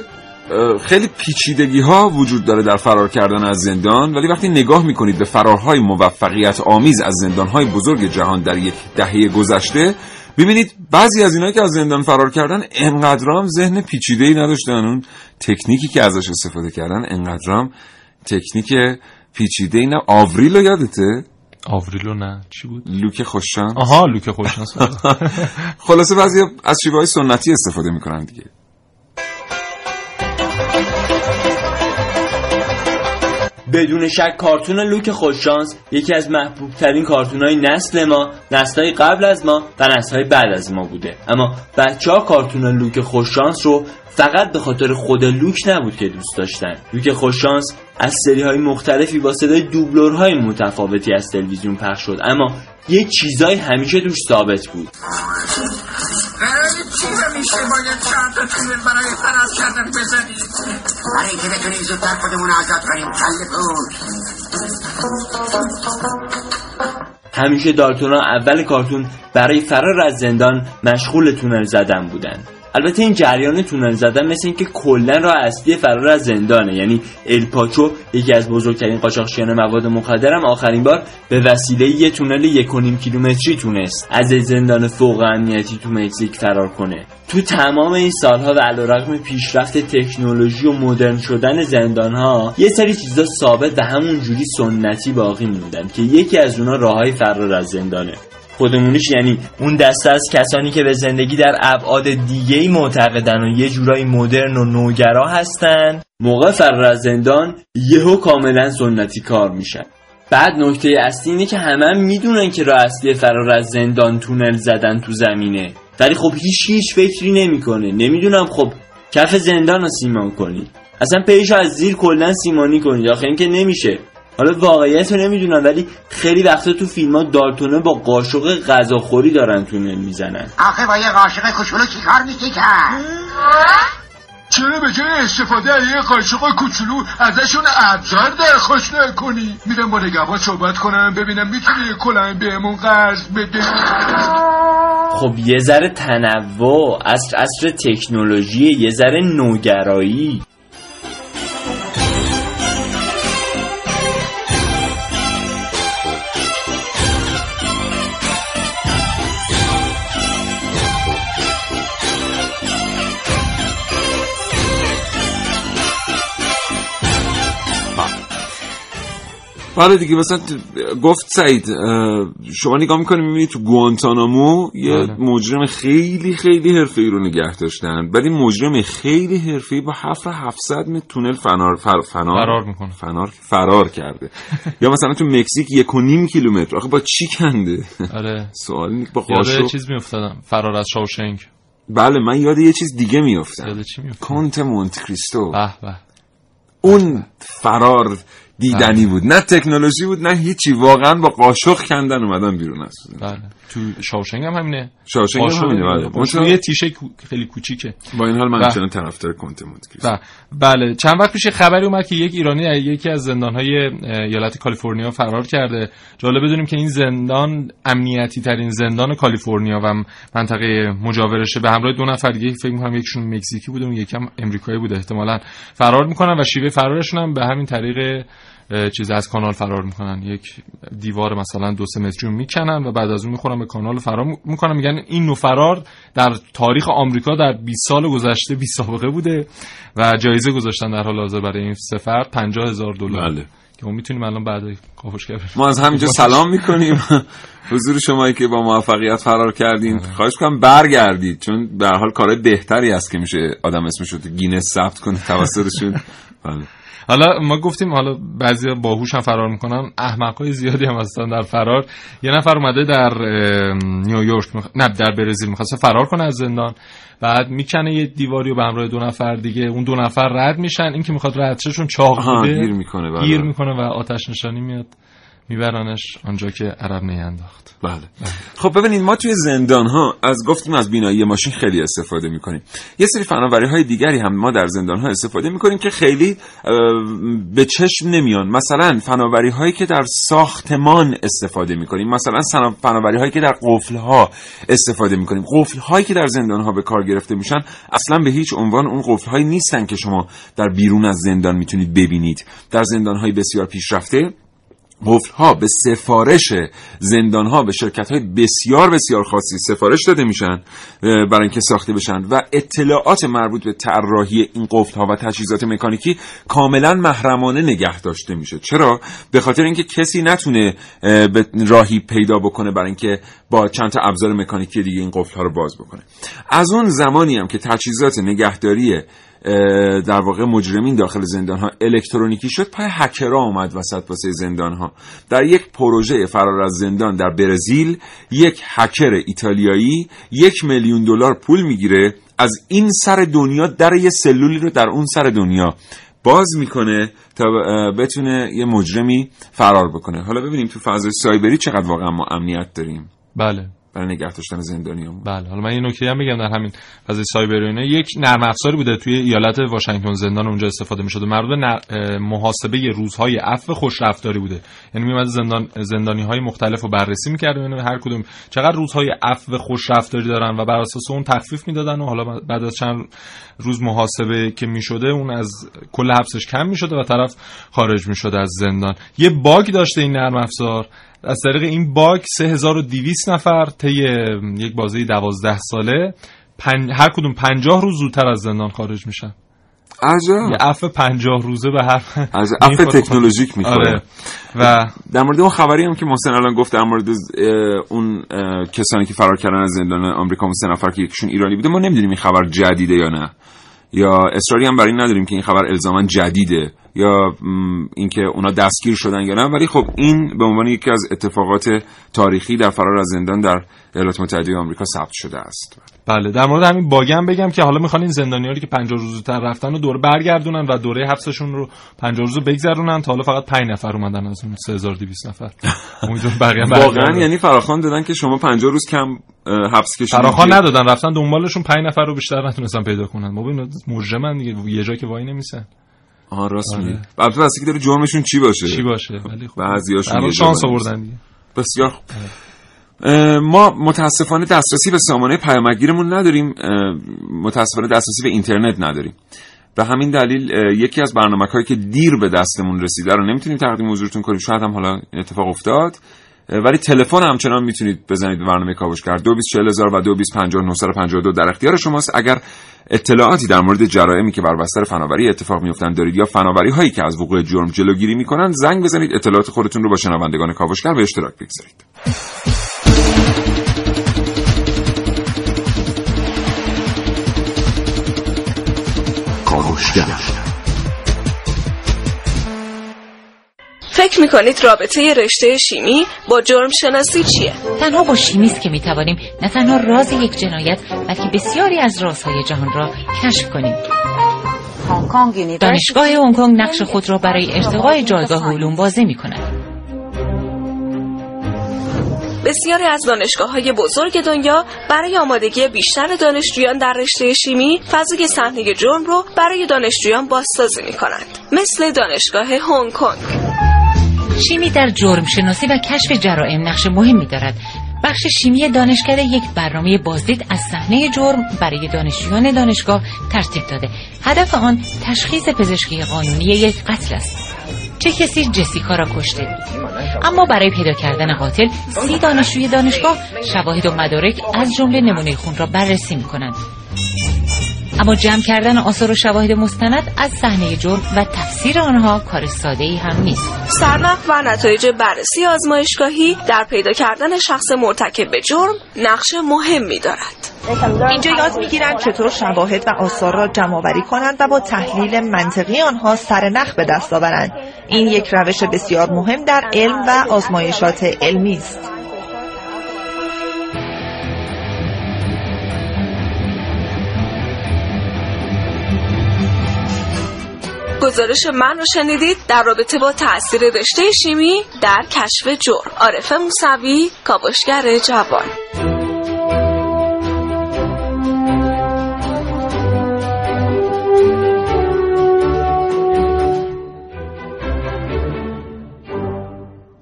خیلی پیچیدگی ها وجود داره در فرار کردن از زندان ولی وقتی نگاه می‌کنید به فرارهای موفقیت آمیز از زندانهای بزرگ جهان در یک دهه گذشته ببینید بعضی از اینایی که از زندان فرار کردن انقدرام ذهن پیچیده ای نداشتن. اون تکنیکی که ازش استفاده کردن انقدرام تکنیک پیچیده ای نه آوریلو یادته؟ آوریلو نه. چی بود؟ لوک خوششانس. آها لوک خوششانس <laughs> خلاصه بعضی از شیوه های سنتی استفاده می‌کنن دیگه. بدون شک کارتون لوک خوششانس یکی از محبوب ترین کارتون های نسل ما نسل های قبل از ما و نسل های بعد از ما بوده. اما بچه ها کارتون لوک خوششانس رو فقط به خاطر خود لوک نبود که دوست داشتن. لوک خوششانس از سری های مختلفی با صدای دوبلورهای متفاوتی از تلویزیون پخش شد. اما یه چیزای همیشه توش ثابت بود. برای چی همیشه باید چند تا برای فراز کردن بزنید برای که بتونیم زودتر خودمون آزاد کنیم کل همیشه دالتونا اول کارتون برای فرار از زندان مشغول تونل زدن بودن. البته این جریان تونل زدن مثل اینکه کلا راه اصلی فرار از زندانه. یعنی الپاچو یکی از بزرگترین قاچاقچیان مواد مخدر هم آخرین بار به وسیله یه تونل یک و نیم کیلومتری تونست از زندان فوق امنیتی تو مکزیک فرار کنه. تو تمام این سالها و علیرغم پیشرفت تکنولوژی و مدرن شدن زندان ها یه سری چیزا ثابت و همون جوری سنتی باقی موندن که یکی از اونها راههای فرار از زندانه. خودمونیش یعنی اون دسته از کسانی که به زندگی در ابعاد دیگه ای معتقدن و یه جورایی مدرن و نوگرا هستن. موقع فرار از زندان یهو کاملا سنتی کار میشن بعد نکته اصلی اینه که همه هم می‌دونن که راه اصلی فرار از زندان تونل زدن تو زمینه. ولی خب هیچ هیچ فکری نمی‌کنه. نمی‌دونم خب کف زندان رو سیمان کنی. اصلا پیش از زیر کلا سیمانی کنید آخه اینکه نمیشه. حالا واقعیت رو نمی‌دونم ولی خیلی وقتا تو فیلم ها دالتونه با قاشق غذاخوری دارن تونل می‌زنن. آخه با یه قاشق کوچولو چیکار میشه کرد چرا به جای استفاده از یه قاشق کوچولو ازشون ابزار درخواست نکنی میرم با نگهبان صحبت کنم ببینم می‌تونی یه کلنگ بهمون قرض بده. خب یه ذره تنوع عصر عصر تکنولوژی یه ذره نوگرایی. بله دیگه مثلا گفت سعید شما نگاه می‌کنی می‌بینی تو گوانتانامو یه بله. مجرم خیلی خیلی حرفه‌ای رو نگه داشتن. این مجرم خیلی حرفه‌ای با حفر 700 متر تونل فنار فر فنار فرار می‌کنه. فنار فرار کرده. یا مثلا تو مکزیک یک و نیم کیلومتر. آخه با چی کنده؟ آره. سوال با قاشق. چیز میافتادم. فرار از شاوشنگ. بله من یاد یه چیز دیگه میافتم. یاد چی میفته کنت مونت کریستو. به به. اون فرار دیدنی بود. نه تکنولوژی بود نه هیچی. واقعا با قاشق کندن اومدن بیرون از بله. تو شاوشنگ هم همینه. شاوشنگ هم همینه، بله. یه تیشه خیلی کوچیکه. با این حال من بله. چنان طرفدار کنت مونت کریستو و بله. چند وقت پیش خبری اومد که یک ایرانی از یکی از زندانهای ایالت کالیفرنیا فرار کرده. جالب بدونیم که این زندان امنیتی ترین زندان کالیفرنیا و منطقه مجاورشه. به همراه دو نفر دیگه فکر می‌کنم یکیشون مکزیکی بوده اون یکم امریکایی بوده احتمالاً. فرار می‌کنن و شیوه فرارشون هم به همین طریق چیز از کانال فرار می‌کنن. یک دیوار مثلا دو سه متری می‌کنن و بعد از اون می‌خورن به کانال فرار می‌کنن. میگن این نوع فرار در تاریخ آمریکا در 20 سال گذشته بی سابقه بوده و جایزه گذاشتن در حال حاضر برای این سفر 50 هزار دلار. بله. که ما می‌تونیم الان بعد کاوشگر. ما از همینجا سلام می‌کنیم. <laughs> حضور شمایی که با موفقیت فرار کردین. آره. خواهش کنم برگردید چون به حال کارهای بهتری است که میشه آدم اسمش رو تو گینس ثبت کنه توسطشون. <laughs> بله. حالا ما گفتیم حالا بعضی باهوش هم فرار می‌کنن. احمقای زیادی هم هستن در فرار. یه نفر اومده در نیویورک میخ... نه در برزیل می‌خواسته فرار کنه از زندان. بعد می‌کنه یه دیواری و به همراه دو نفر دیگه. اون دو نفر رد میشن. این که می‌خواد رد شه چون چاق بوده گیر می‌کنه، بله. گیر می‌کنه و آتش نشانی میاد. میبرنش آنجا که عرب نی انداخت. بله. خب ببینید ما توی زندان ها از گفتیم از بینایی ماشین خیلی استفاده می‌کنیم. یه سری فناوری های دیگری هم ما در زندان ها استفاده می‌کنیم که خیلی به چشم نمیان. مثلا فناوری هایی که در ساختمان استفاده می‌کنیم. مثلا فناوری هایی که در قفل ها استفاده می‌کنیم. قفل هایی که در زندان ها به کار گرفته میشن اصلا به هیچ عنوان اون قفل هایی نیستن که شما در بیرون از زندان می‌تونید ببینید. در زندان های بسیار پیشرفته قفل ها به سفارش زندان ها به شرکت های بسیار بسیار خاصی سفارش داده میشن برای اینکه ساخته بشن و اطلاعات مربوط به طراحی این قفل ها و تجهیزات مکانیکی کاملا محرمانه نگه داشته میشه. چرا؟ به خاطر اینکه کسی نتونه به راهی پیدا بکنه برای اینکه با چند تا ابزار مکانیکی دیگه این قفل ها رو باز بکنه. از اون زمانی هم که تجهیزات نگهداری در واقع مجرمین داخل زندان ها الکترونیکی شد پای هکرها اومد وسط واسه زندان ها در یک پروژه فرار از زندان در برزیل یک هکر ایتالیایی یک میلیون دلار پول می‌گیره از این سر دنیا در یه سلولی رو در اون سر دنیا باز می‌کنه تا بتونه یه مجرمی فرار بکنه. حالا ببینیم تو فضای سایبری چقدر واقعا ما امنیت داریم. بله. برای نگه داشتن زندانیامون. بله حالا من یه نکته هم بگم در همین فضای سایبر اینا. یک نرم افزاری بوده توی ایالت واشنگتن زندان اونجا استفاده می‌شده مربوط نر- محاسبه روزهای عفو خوش رفتاری بوده. یعنی میومد زندان زندانی های مختلف رو بررسی می‌کرد ببینه هر کدوم چقدر روزهای عفو خوش رفتاری دارن و بر اساس اون تخفیف می‌دادن و حالا بعد از چند روز محاسبه که می‌شده اون از کل حبسش کم می‌شده و طرف خارج می‌شده از زندان. یه باگ داشته این نرم افزار. از طریق این باگ 3200 نفر طی یک بازه 12 ساله پن... هر کدوم 50 روز زودتر از زندان خارج میشن. عجب. یه عفو 50 روزه به هر از عفو تکنولوژیک می‌خوره آره. و در مورد اون خبری هم که محسن الان گفت در مورد اون کسانی که فرار کردن از زندان آمریکا اون سه نفر که یکیشون ایرانی بوده ما نمی‌دونیم این خبر جدیده یا نه. یا اصراری هم بر این نداریم که این خبر الزاما جدیده. یا اینکه اونا دستگیر شدن یا نه. ولی خب این به عنوان یکی از اتفاقات تاریخی در فرار از زندان در ایالات متحده آمریکا ثبت شده است. بله در مورد همین باگم بگم که حالا می‌خوان این زندانیاری که 50 روز زودتر رفتن و دوره برگردونن و دوره حبسشون رو 50 روز رو بگذرونن تا حالا فقط 5 نفر اومدن از اون 3200 نفر. <laughs> امیدوارم بقیه واقعا. یعنی فراخوان دادن که شما 50 روز کم حبس کشیدید. فراخوان که- ندادن رفتن دنبالشون 5 نفر رو بیشتر نتونستن پیدا کنن. ما مجرمن دیگه یه جا که وای نمیسن. آها راست آره. میگی. البته بس داره جرمشون چی باشه؟ چی باشه؟ ولی خب بعضیاشون شانس آوردن. دیگه. بسیار خوب. اه، ما متاسفانه دسترسی به سامانه پیامکگیرمون نداریم. متاسفانه دسترسی به اینترنت نداریم. به همین دلیل یکی از برنامه هایی که دیر به دستمون رسیده رو نمی‌تونیم تقدیم حضورتون کنیم. شاید هم حالا این اتفاق افتاد. ولی تلفن همچنان می‌تونید بزنید به برنامه کاوشگر 224000 و 225952 در اختیار شماست. اگر اطلاعاتی در مورد جرائمی که بر بستر فناوری اتفاق میافتند دارید یا فناوری هایی که از وقوع جرم جلوگیری می‌کنن زنگ بزنید. اطلاعات خودتون رو با شنوندگان کاوشگر به اشتراک بگذارید. کاوشگر فکر می‌کنید رابطه رشته شیمی با جرم شناسی چیه؟ تنها با شیمی است که می‌توانیم نه تنها راز یک جنایت بلکه بسیاری از رازهای جهان را کشف کنیم دانشگاه هنگ کنگ نقش خود را برای ارتقای جایگاه علوم بازی می کند. بسیاری از دانشگاه های بزرگ دنیا برای آمادگی بیشتر دانشجویان در رشته شیمی فضای صحنه جرم رو برای دانشجویان بازسازی می کنند مثل دانشگاه هنگ کنگ شیمی در جرم شناسی و کشف جرائم نقش مهمی دارد. بخش شیمی دانشکده یک برنامه بازدید از صحنه جرم برای دانشجویان دانشگاه ترتیب داده. هدف آن تشخیص پزشکی قانونی یک قتل است. چه کسی جسیکا را کشته؟ اما برای پیدا کردن قاتل سی دانشجوی دانشگاه شواهد و مدارک از جمله نمونه خون را بررسی می کنند اما جمع کردن آثار و شواهد مستند از صحنه جرم و تفسیر آنها کار ساده ای هم نیست. سرنخ و نتایج بررسی آزمایشگاهی در پیدا کردن شخص مرتکب به جرم نقش مهمی دارد. اینجا یاد می‌گیرند چطور شواهد و آثار را جمع آوری کنند و با تحلیل منطقی آنها سرنخ به دست آورند. این یک روش بسیار مهم در علم و آزمایشات علمی است. گزارش من رو شنیدید در رابطه با تاثیر رشته شیمی در کشف جرم. عارف موسوی کاوشگر جوان.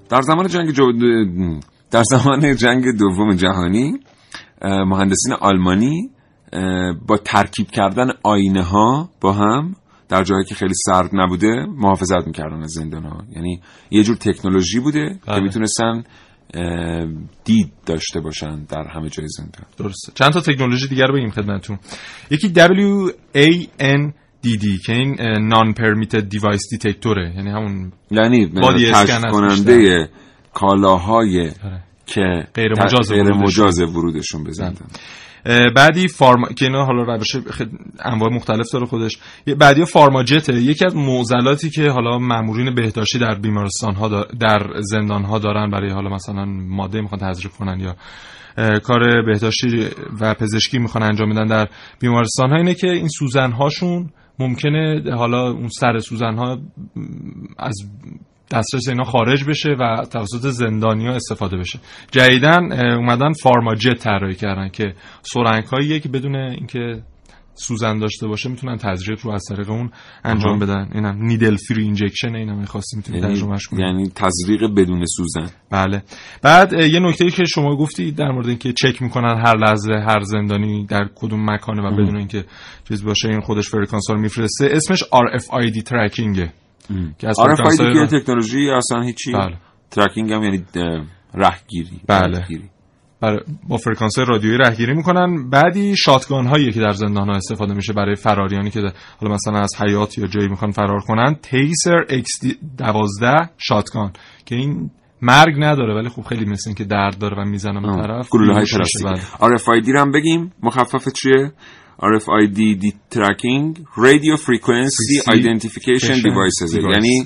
در زمان جنگ جو... در زمان جنگ دوم جهانی مهندسین آلمانی با ترکیب کردن آینه ها با هم در جایی که خیلی سرد نبوده محافظت می‌کردن از زندان ها یعنی یه جور تکنولوژی بوده بله. که می‌تونستن دید داشته باشن در همه جای زندان. درسته. چند تا تکنولوژی دیگر رو بگیم خدمتتون. یکی WAN دیدی که این نان پرمیتد دیوایس دیتکتوره یعنی همون یعنی کشف کننده کالاهای که غیر مجاز غیر ورودشون. مجاز ورودشون اه، بعدی فارما که اینا حالا روش. انواع مختلف داره خودش بعدی فارماجته یکی از معضلاتی که حالا مامورین بهداشتی در بیمارستان ها. در زندان ها دارن برای حالا مثلا ماده می‌خوان تزریق کنن یا کار بهداشتی و پزشکی می‌خوان انجام بدن در بیمارستان ها اینه که این سوزن هاشون ممکنه حالا اون سر سوزن ها از دسترس اینا خارج بشه و توسط زندانیا استفاده بشه. جدیدن اومدن فارماجت طراحی کردن که سرنگ که بدون اینکه سوزن داشته باشه می‌تونن تزریق رو از طریق اون انجام آها. بدن. اینم نیدل فری اینجکشن اینم خاصی می‌تونید ترجمهش کنید یعنی تزریق بدون سوزن. بله. بعد یه نکته که شما گفتی در مورد اینکه چک می‌کنن هر لحظه هر زندانی در کدوم مکانه و. بدون اینکه چیز باشه این خودش فرکانس رو میفرسته. اسمش RFID tracking ه. که فرکانس های که تکنولوژی اصلا هیچی بله. tracking هم یعنی اه، رهگیری بله. رهگیری. برای با فرکانس رادیویی رهگیری می‌کنن. بعدی shotgun هایی که در زندان ها استفاده میشه برای فراریانی که حالا مثلا از حیاط یا جایی می‌خوان فرار کنن. Taser X 12 shotgun. که این مرگ نداره ولی خب خیلی مثل این که درد داره و می‌زنه به طرف. گلوله های پلاستیکی. بله. RFID رو هم بگیم. مخفف چیه؟ RFID دی ترکینگ Radio Frequency Frequency Identification Identification Devices. Devices. یعنی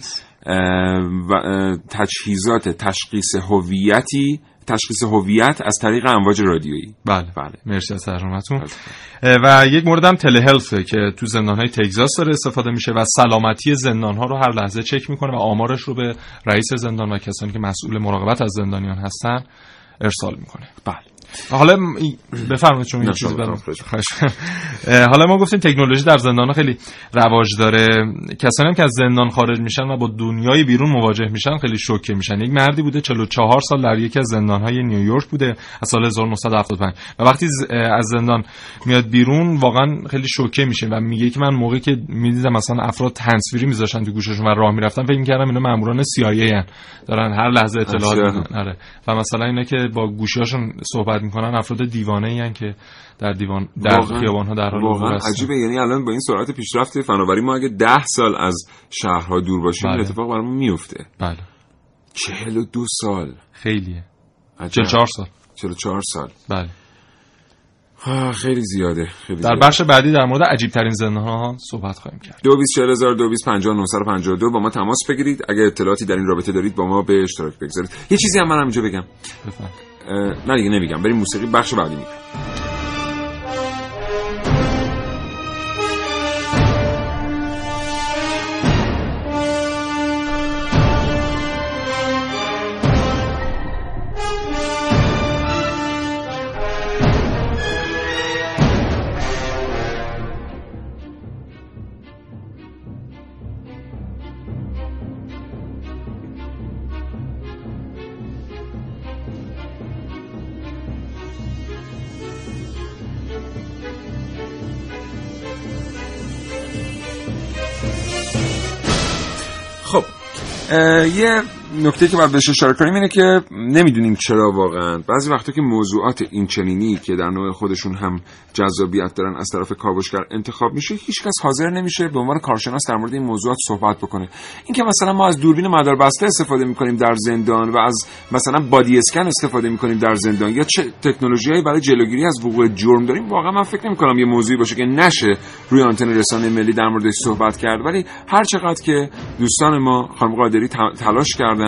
تجهیزات تشخیص هویتی تشخیص هویت از طریق امواج رادیویی. بله. بله. مرسی از ترجمهتون. و یک مورد هم تله هلفه که تو زندان های تگزاس داره استفاده میشه و سلامتی زندان ها رو هر لحظه چک می‌کنه و آمارش رو به رئیس زندان و کسانی که مسئول مراقبت از زندانیان هستن ارسال می‌کنه. بله. حالا بفرمایید چیزی. اه، حالا ما گفتیم تکنولوژی در زندان خیلی رواج داره. کسانی هم که از زندان خارج میشن و با دنیای بیرون مواجه میشن خیلی شوکه میشن. یک مردی بوده 44 سال در یکی از زندان های نیویورک بوده از سال 1975 و وقتی از زندان میاد بیرون واقعا خیلی شوکه میشه و میگه که من موقعی که می‌دیدم مثلا افراد هندزفری میذاشتن تو گوششون و راه می‌رفتن فکر می‌کردم اینا ماموران CIA هن. دارن هر لحظه اطلاعات. میدن. آره. و مثلا اینا که با گوشیاشون صحبت می‌کنن افراد دیوانه ای که در دیوان در خیابان ها در حال واقعا. عجیبه. یعنی الان با این سرعت پیشرفت فناوری ما اگه ده سال از شهرها دور باشیم این بله. اتفاق برامون میفته بله. چهل و دو سال. خیلیه. عجب. 44 سال. 44 سال. بله. خیلی زیاده خیلی در زیاده. بخش بعدی در مورد عجیب ترین زندان ها صحبت خواهیم کرد. دو بیست چهل هزار دو بیست پنجاه نهصد و پنجاه و دو با ما تماس بگیرید. اگر اطلاعاتی در این رابطه دارید با ما به اشتراک بگذارید. یه چیزی هم من اینجا بگم. بفهم. نه دیگه نمیگم. بریم موسیقی بخش بعدی میگم. اه، یه نکته که باید بهش اشاره کنیم اینه که نمی‌دونیم چرا واقعا. بعضی وقتا که موضوعات این چنینی که در نوع خودشون هم جذابیت دارن از طرف کاوشگر انتخاب میشه هیچکس حاضر نمیشه به عنوان کارشناس در مورد این موضوعات صحبت بکنه. اینکه مثلا ما از دوربین مداربسته استفاده می‌کنیم در زندان و از مثلا بادی اسکن استفاده می‌کنیم در زندان یا چه تکنولوژیایی برای جلوگیری از وقوع جرم داریم واقعا من فکر نمی‌کنم یه موضوعی باشه که نشه روی آنتن رسانه ملی در موردش صحبت کرد. ولی هر چقدر که دوستان ما خانم قادری تلاش کردن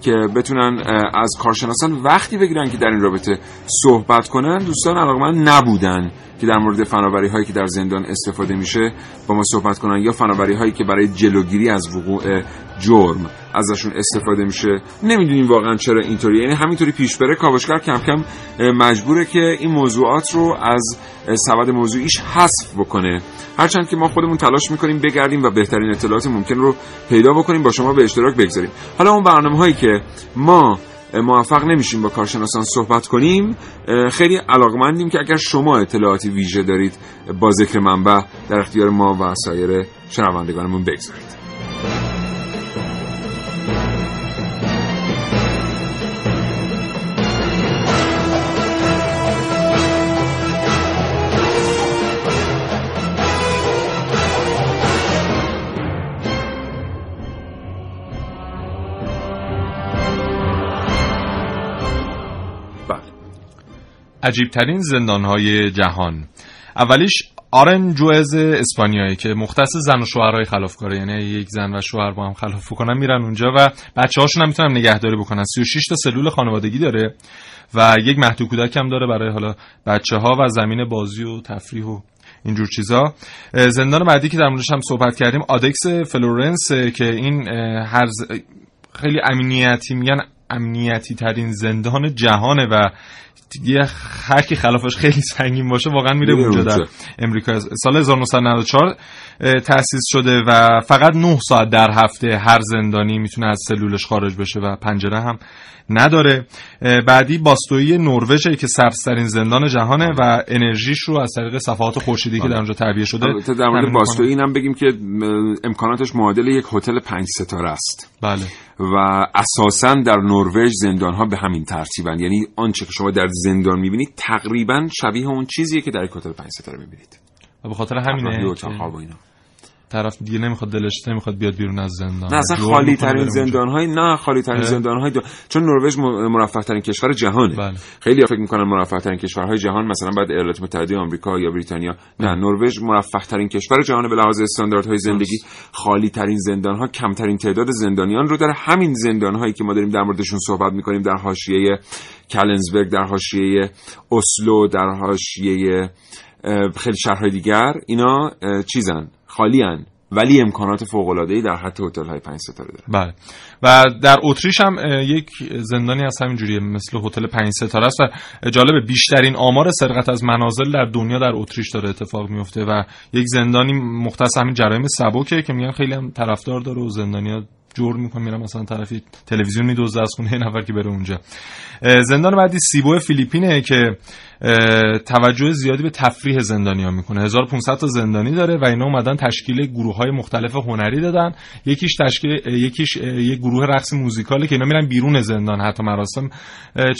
که بتونن از کارشناسان وقتی بگیرن که در این رابطه صحبت کنن دوستان علاقمند نبودن که در مورد فناوری هایی که در زندان استفاده میشه با ما صحبت کنن یا فناوری هایی که برای جلوگیری از وقوع جرم ازشون استفاده میشه. نمی‌دونیم واقعا چرا اینطوری. یعنی همینطوری پیش بره. کاوشگر کم کم مجبوره که این موضوعات رو از سبد موضوعیش حذف بکنه. هرچند که ما خودمون تلاش می‌کنیم بگردیم و بهترین اطلاعات ممکن رو پیدا بکنیم با شما به اشتراک بگذاریم. حالا اون برنامه هایی که ما موفق نمیشیم با کارشناسان صحبت کنیم خیلی علاقمندیم که اگر شما اطلاعاتی ویژه دارید با ذکر منبع در اختیار ما و سایر شنوندگانمون بگذارید. عجیبترین زندانهای جهان. اولیش آرانجوئز اسپانیایی که مختص زن و شوهرهای خلافکاره یعنی یک زن و شوهر با هم خلاف بکنن میرن اونجا و بچه هاشون هم می‌تونن نگهداری بکنن. 36 تا سلول خانوادگی داره و یک مهد کودک هم داره برای حالا بچه ها و زمین بازی و تفریح و اینجور چیزا. زندان بعدی که در موردش هم صحبت کردیم ADX فلورنس که این هم خیلی امنیتی میگن امنیتی ترین زندان جهانه و یه هر کی خلافش خیلی سنگین باشه واقعا میره اونجا در. امریکا. سال 1994 اه، تأسیس شده و فقط 9 ساعت در هفته هر زندانی می‌تونه از سلولش خارج بشه و پنجره هم نداره. بعدی باستویی نروژه که سبزترین زندان جهانه و انرژیش رو از طریق صفحات خورشیدی که در اونجا تعبیه شده البته در مورد. باستوی اینم بگیم که امکاناتش معادل یک هتل پنج ستاره است. بله. و اساسا در نروژ زندان ها به همین ترتیبن. یعنی آنچه که شما در زندان می‌بینید تقریبا شبیه اون چیزیه که در هتل پنج ستاره می‌بینید. و به خاطر همینه طرف دیگه نمی‌خواد دلش نمی‌خواد بیاد بیرون از زندان. نه اصلا خالی ترین. زندان های نه خالی ترین. زندان های چون نروژ مرفه ترین کشور جهانه. بله. خیلی فکر می‌کنن مرفه ترین کشورهای جهان مثلا بعد ایالات متحده آمریکا یا بریتانیا. نه نروژ مرفه ترین کشور جهان به لحاظ استانداردهای زندگی. خالی ترین زندان ها کمترین تعداد زندانیان رو داره همین زندان هایی که ما داریم در موردشون صحبت می‌کنیم در حاشیه کلنزبرگ در حاشیه اسلو در حاشیه خیلی شهرهای دیگر اینا اه، چیزن خالیان ولی امکانات فوق العاده ای در حد هتل های پنج ستاره داره بله. و در اتریش هم یک زندانی از همین جوریه مثل هتل پنج ستاره است و جالب بیشترین آمار سرقت از منازل در دنیا در اتریش داره اتفاق میفته و یک زندانی مختص همین جرایم سبکه که میگن خیلی هم طرفدار داره و زندانیا جور می‌کنه میرن مثلا طرفی تلویزیون میدوزه از خونه نفر که بره اونجا. زندان بعدی سیبو فیلیپینه که توجه زیادی به تفریح زندانیا می‌کنه. 1500 تا زندانی داره و اینا اومدن تشکیل گروه های مختلف هنری دادن. یکیش تشکیل یکیش یک گروه رقص موزیکاله که اینا میرن بیرون زندان. حتی مراسم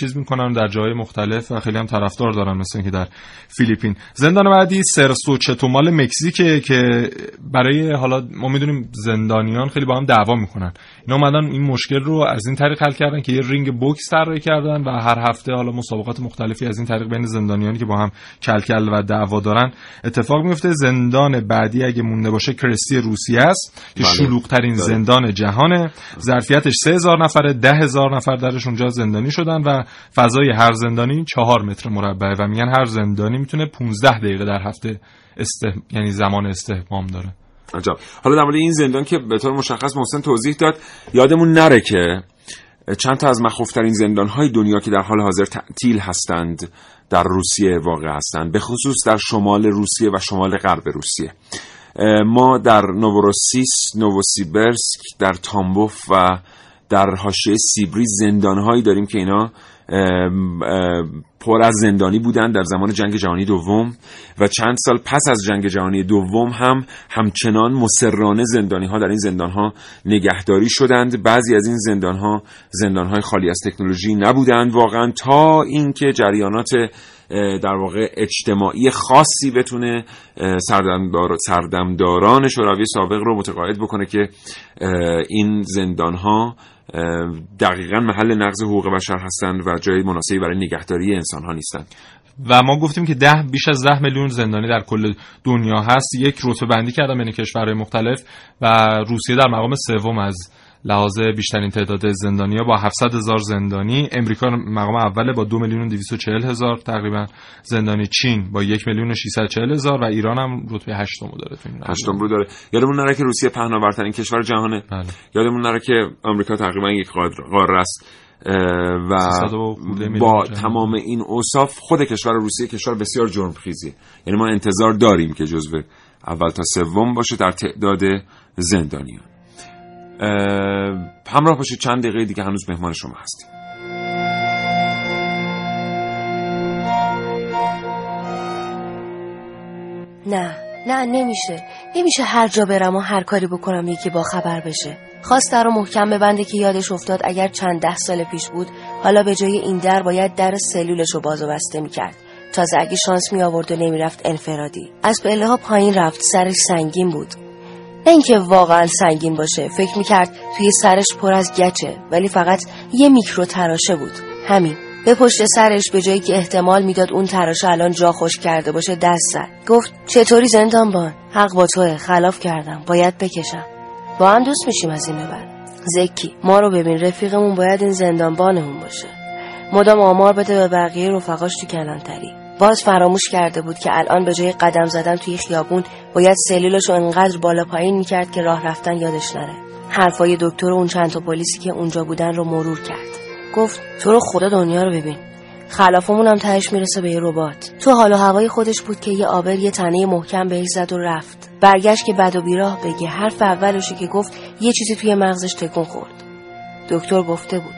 چیز می‌کنن در جای مختلف و خیلی هم طرفدار دارن مثل اینکه در فیلیپین. زندان بعدی سرسو چتومال مکزیکه که برای حالا ما می‌دونیم زندانیان خیلی با هم دعوا می‌کنن. اینا اومدن این مشکل رو از این طریق حل کردن که یه رینگ بوکس طراحی کردن و هر هفته حالا مسابقات مختلفی از این طریق بین زندانیانی که با هم کلکل و دعوا دارن اتفاق میفته زندان بعدی اگه مونده باشه کرستی روسیه است که بله. شلوغ ترین بله. زندان جهانه ظرفیتش 3000 نفره 10000 نفر درش اونجا زندانی شدن و فضای هر زندانی 4 متر مربع و میگن هر زندانی می‌تونه 15 دقیقه در هفته استه... یعنی زمان استحمام داره عجب حالا در مورد این زندان که به طور مشخص محسن توضیح داد یادمون نره که چند تا از مخوفترین زندان های دنیا که در حال حاضر تعطیل هستند در روسیه واقع هستند به خصوص در شمال روسیه و شمال غرب روسیه. ما در نووروسیس، نووسیبرسک، در تامبوف و در حاشیه سیبری زندانهایی داریم که اینا پر از زندانی بودند در زمان جنگ جهانی دوم و چند سال پس از جنگ جهانی دوم هم همچنان مسررانه زندانی ها در این زندان ها نگهداری شدند. بعضی از این زندان ها زندان های خالی از تکنولوژی نبودند واقعا تا اینکه جریانات در واقع اجتماعی خاصی بتونه سردمدار سردمداران شوروی سابق رو متقاعد بکنه که این زندان ها دقیقا محل نقض حقوق بشر هستند و جای مناسبی برای نگهداری انسان ها نیستند و ما گفتیم که ده بیش از ده میلیون زندانی در کل دنیا هست. یک رتبه بندی کردن بین کشورهای مختلف و روسیه در مقام سوم از لحاظ بیشترین تعداد زندانیا با 700 هزار زندانی امریکا مقام اوله با 2 میلیون و 240 هزار تقریبا زندانی چین با 1 میلیون و 640 هزار و ایران هم رتبه هشتم رو داره تو این. هشتم رو داره یادمون نره که روسیه پهناورترین کشور جهانه بله. یادمون نره که آمریکا تقریبا یک قار- قاره است و 300 و خورده میلیون با. تمام این اوصاف خود کشور روسیه کشور بسیار جرمخیزیه یعنی ما انتظار داریم که جزو اول تا سوم باشه در تعداد زندانیان همراه باشید. چند دقیقه دیگه هنوز مهمان شما هستیم. نه نه نمیشه. نمیشه هر جا برم و هر کاری بکنم یکی با خبر بشه. خواست در رو محکم ببنده که یادش افتاد اگر چند ده سال پیش بود حالا به جای این در باید در سلولش رو باز و بسته می‌کرد. تازه اگه شانس می آورد و نمی‌رفت انفرادی. از پله ها پایین رفت سرش سنگین بود. نه اینکه واقعا سنگین باشه. فکر می‌کرد توی سرش پر از گچه ولی فقط یه میکرو تراشه بود. همین. به پشت سرش به جایی که احتمال می‌داد اون تراشه الان جا خوش کرده باشه دست زد. گفت چطوری زندانبان حق با توه. خلاف کردم. باید بکشم. با هم دوست میشیم از این به بعد. زکی ما رو ببین. رفیقمون باید این زندانبانمون باشه. مدام آمار بده به بقیه رفقاش تو کلانتری. باز فراموش کرده بود که الان به جای قدم زدن توی خیابون باید سلولش رو انقدر بالا پایین می‌کرد که راه رفتن یادش نره. حرفای دکتر و اون چند تا پلیسی که اونجا بودن رو مرور کرد. گفت تو رو خدا دنیا رو ببین. خلافمون هم تهش می‌رسه به یه ربات. تو حال و هوای خودش بود که یه آبر یه تنه محکم بهش زد و رفت. برگشت که بد و بیراه بگه. حرف اولشو که گفت یه چیزی توی مغزش تکون خورد. دکتر گفته بود.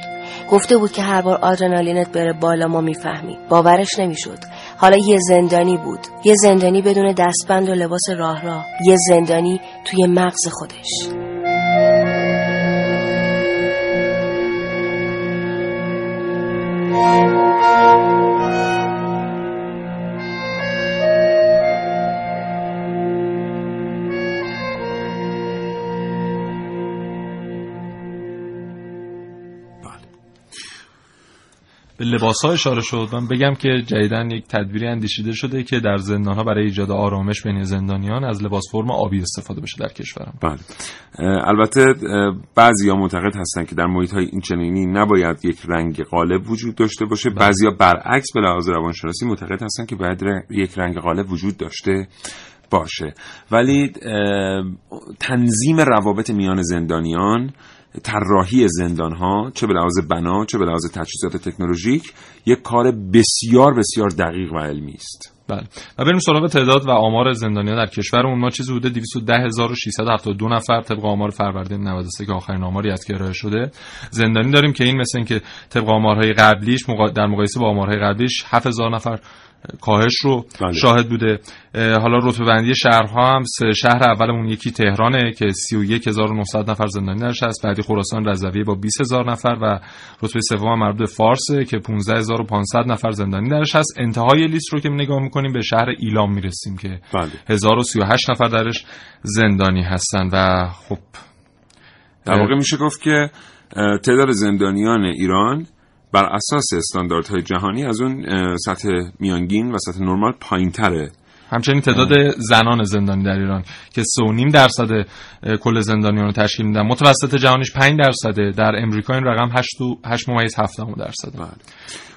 گفته بود که هر بار آدرنالینت بره بالا ما می‌فهمی باورش نمی‌شد. حالا یه زندانی بود. یه زندانی بدون دستبند و لباس راه راه. یه زندانی توی مغز خودش. به لباس ها اشاره شد. من بگم که جدیدن یک تدبیری اندیشیده شده که در زندان ها برای ایجاد آرامش بین زندانیان از لباس فرم آبی استفاده بشه در کشورم. بله. البته بعضی ها معتقد هستند که در محیط های این چنینی نباید یک رنگ غالب وجود داشته باشه. بعضی ها برعکس به لحاظ روانشناسی معتقد هستند که باید ر- یک رنگ غالب وجود داشته باشه. ولی تنظیم روابط میان زندانیان طراحی زندان ها چه به لحاظ بنا چه به لحاظ تجهیزات تکنولوژیک یک کار بسیار بسیار دقیق و علمی است. بله. و بریم سراغ تعداد و آمار زندانیان در کشورمون. ما چیزی حدود 210672 نفر طبق آمار فروردین 93 که آخرین آماری است که ارائه شده زندانی داریم که این مثل اینکه طبق آمارهای قبلیش در مقایسه با آمارهای قبلیش 7000 نفر کاهش رو بله. شاهد بوده. حالا رتبه بندی شهرها هم سه شهر اولمون یکی تهرانه که 31900 نفر زندانی درش هست بعدی خراسان رضویه با 20000 نفر و رتبه سوم مربوط به فارسه که 15500 نفر زندانی درش هست انتهای لیست رو که نگاه می‌کنیم به شهر ایلام می‌رسیم که بله. 1038 نفر درش زندانی هستن و خب در واقع میشه گفت که تعداد زندانیان ایران بر اساس استانداردهای جهانی از اون سطح میانگین و سطح نرمال پایینتره. همچنین تعداد زنان زندانی در ایران که 3.5 درصد کل زندانیان رو تشکیل میدن. متوسط جهانیش 5 درصده در امریکا این رقم 8 8 ممیز 7 درصد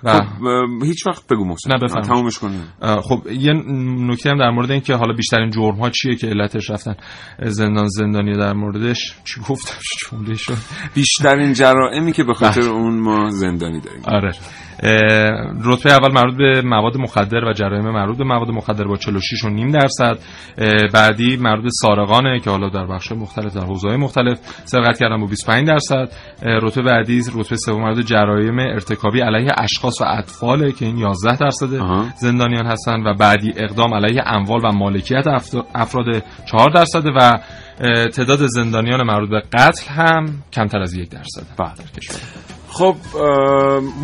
و خب هیچ وقت بگو محسن. نه بفهم تمومش کنیم. خب یه نکته هم در مورد این که حالا بیشترین جرم ها چیه که علتش رفتن زندان زندانی در موردش. چی گفتم؟ <laughs> جمله شد. بیشترین جرائمی که به خاطر اون ما زندانی داریم. آره. رتبه اول مربوط به مواد مخدر و جرایم مربوط به مواد مخدر با 46 و نیم درصد. بعدی مربوط به سارقانه که حالا در بخش مختلف در حوزه‌های مختلف سرقت کردن با 25 درصد. رتبه بعدی رتبه سوم مربوط جرایم ارتکابی علیه اشخاص و اطفاله که این 11 درصد زندانیان هستن و بعدی اقدام علیه اموال و مالکیت افراد 4 درصد و تعداد زندانیان مربوط به قتل هم کمتر از یک درصد بله. خب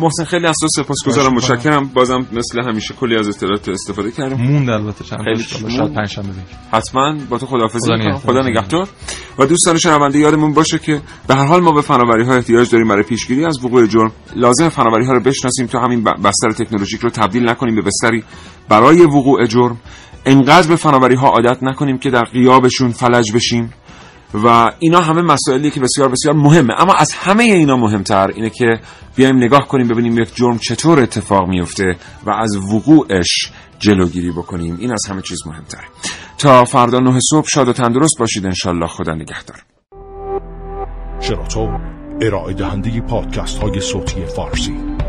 محسن خیلی از تو سپاسگزارم متشکرم. بازم مثل همیشه کلی از اطلاعات استفاده کردم. موند البته چند خیلی شاید پنج شنبه حتما با تو خداحافظی خدا, خدا نگهدار. و دوستان شنونده یادمون باشه که به هر حال ما به فناوری ها احتیاج داریم برای پیشگیری از وقوع جرم. لازم فناوری ها رو بشناسیم تا همین بستر تکنولوژیک رو تبدیل نکنیم به بستری برای وقوع جرم. انقدر به فناوری ها عادت نکنیم که در غیابشون فلج بشیم. و اینا همه مسائلی که بسیار بسیار مهمه. اما از همه اینا مهمتر اینه که بیایم نگاه کنیم ببینیم یک جرم چطور اتفاق میفته و از وقوعش جلوگیری بکنیم. این از همه چیز مهمتره. تا فردا نه صبح شاد و تندرست باشید. انشالله خدا نگهدار. شراطو ارائه دهنده پادکست های صوتی فارسی.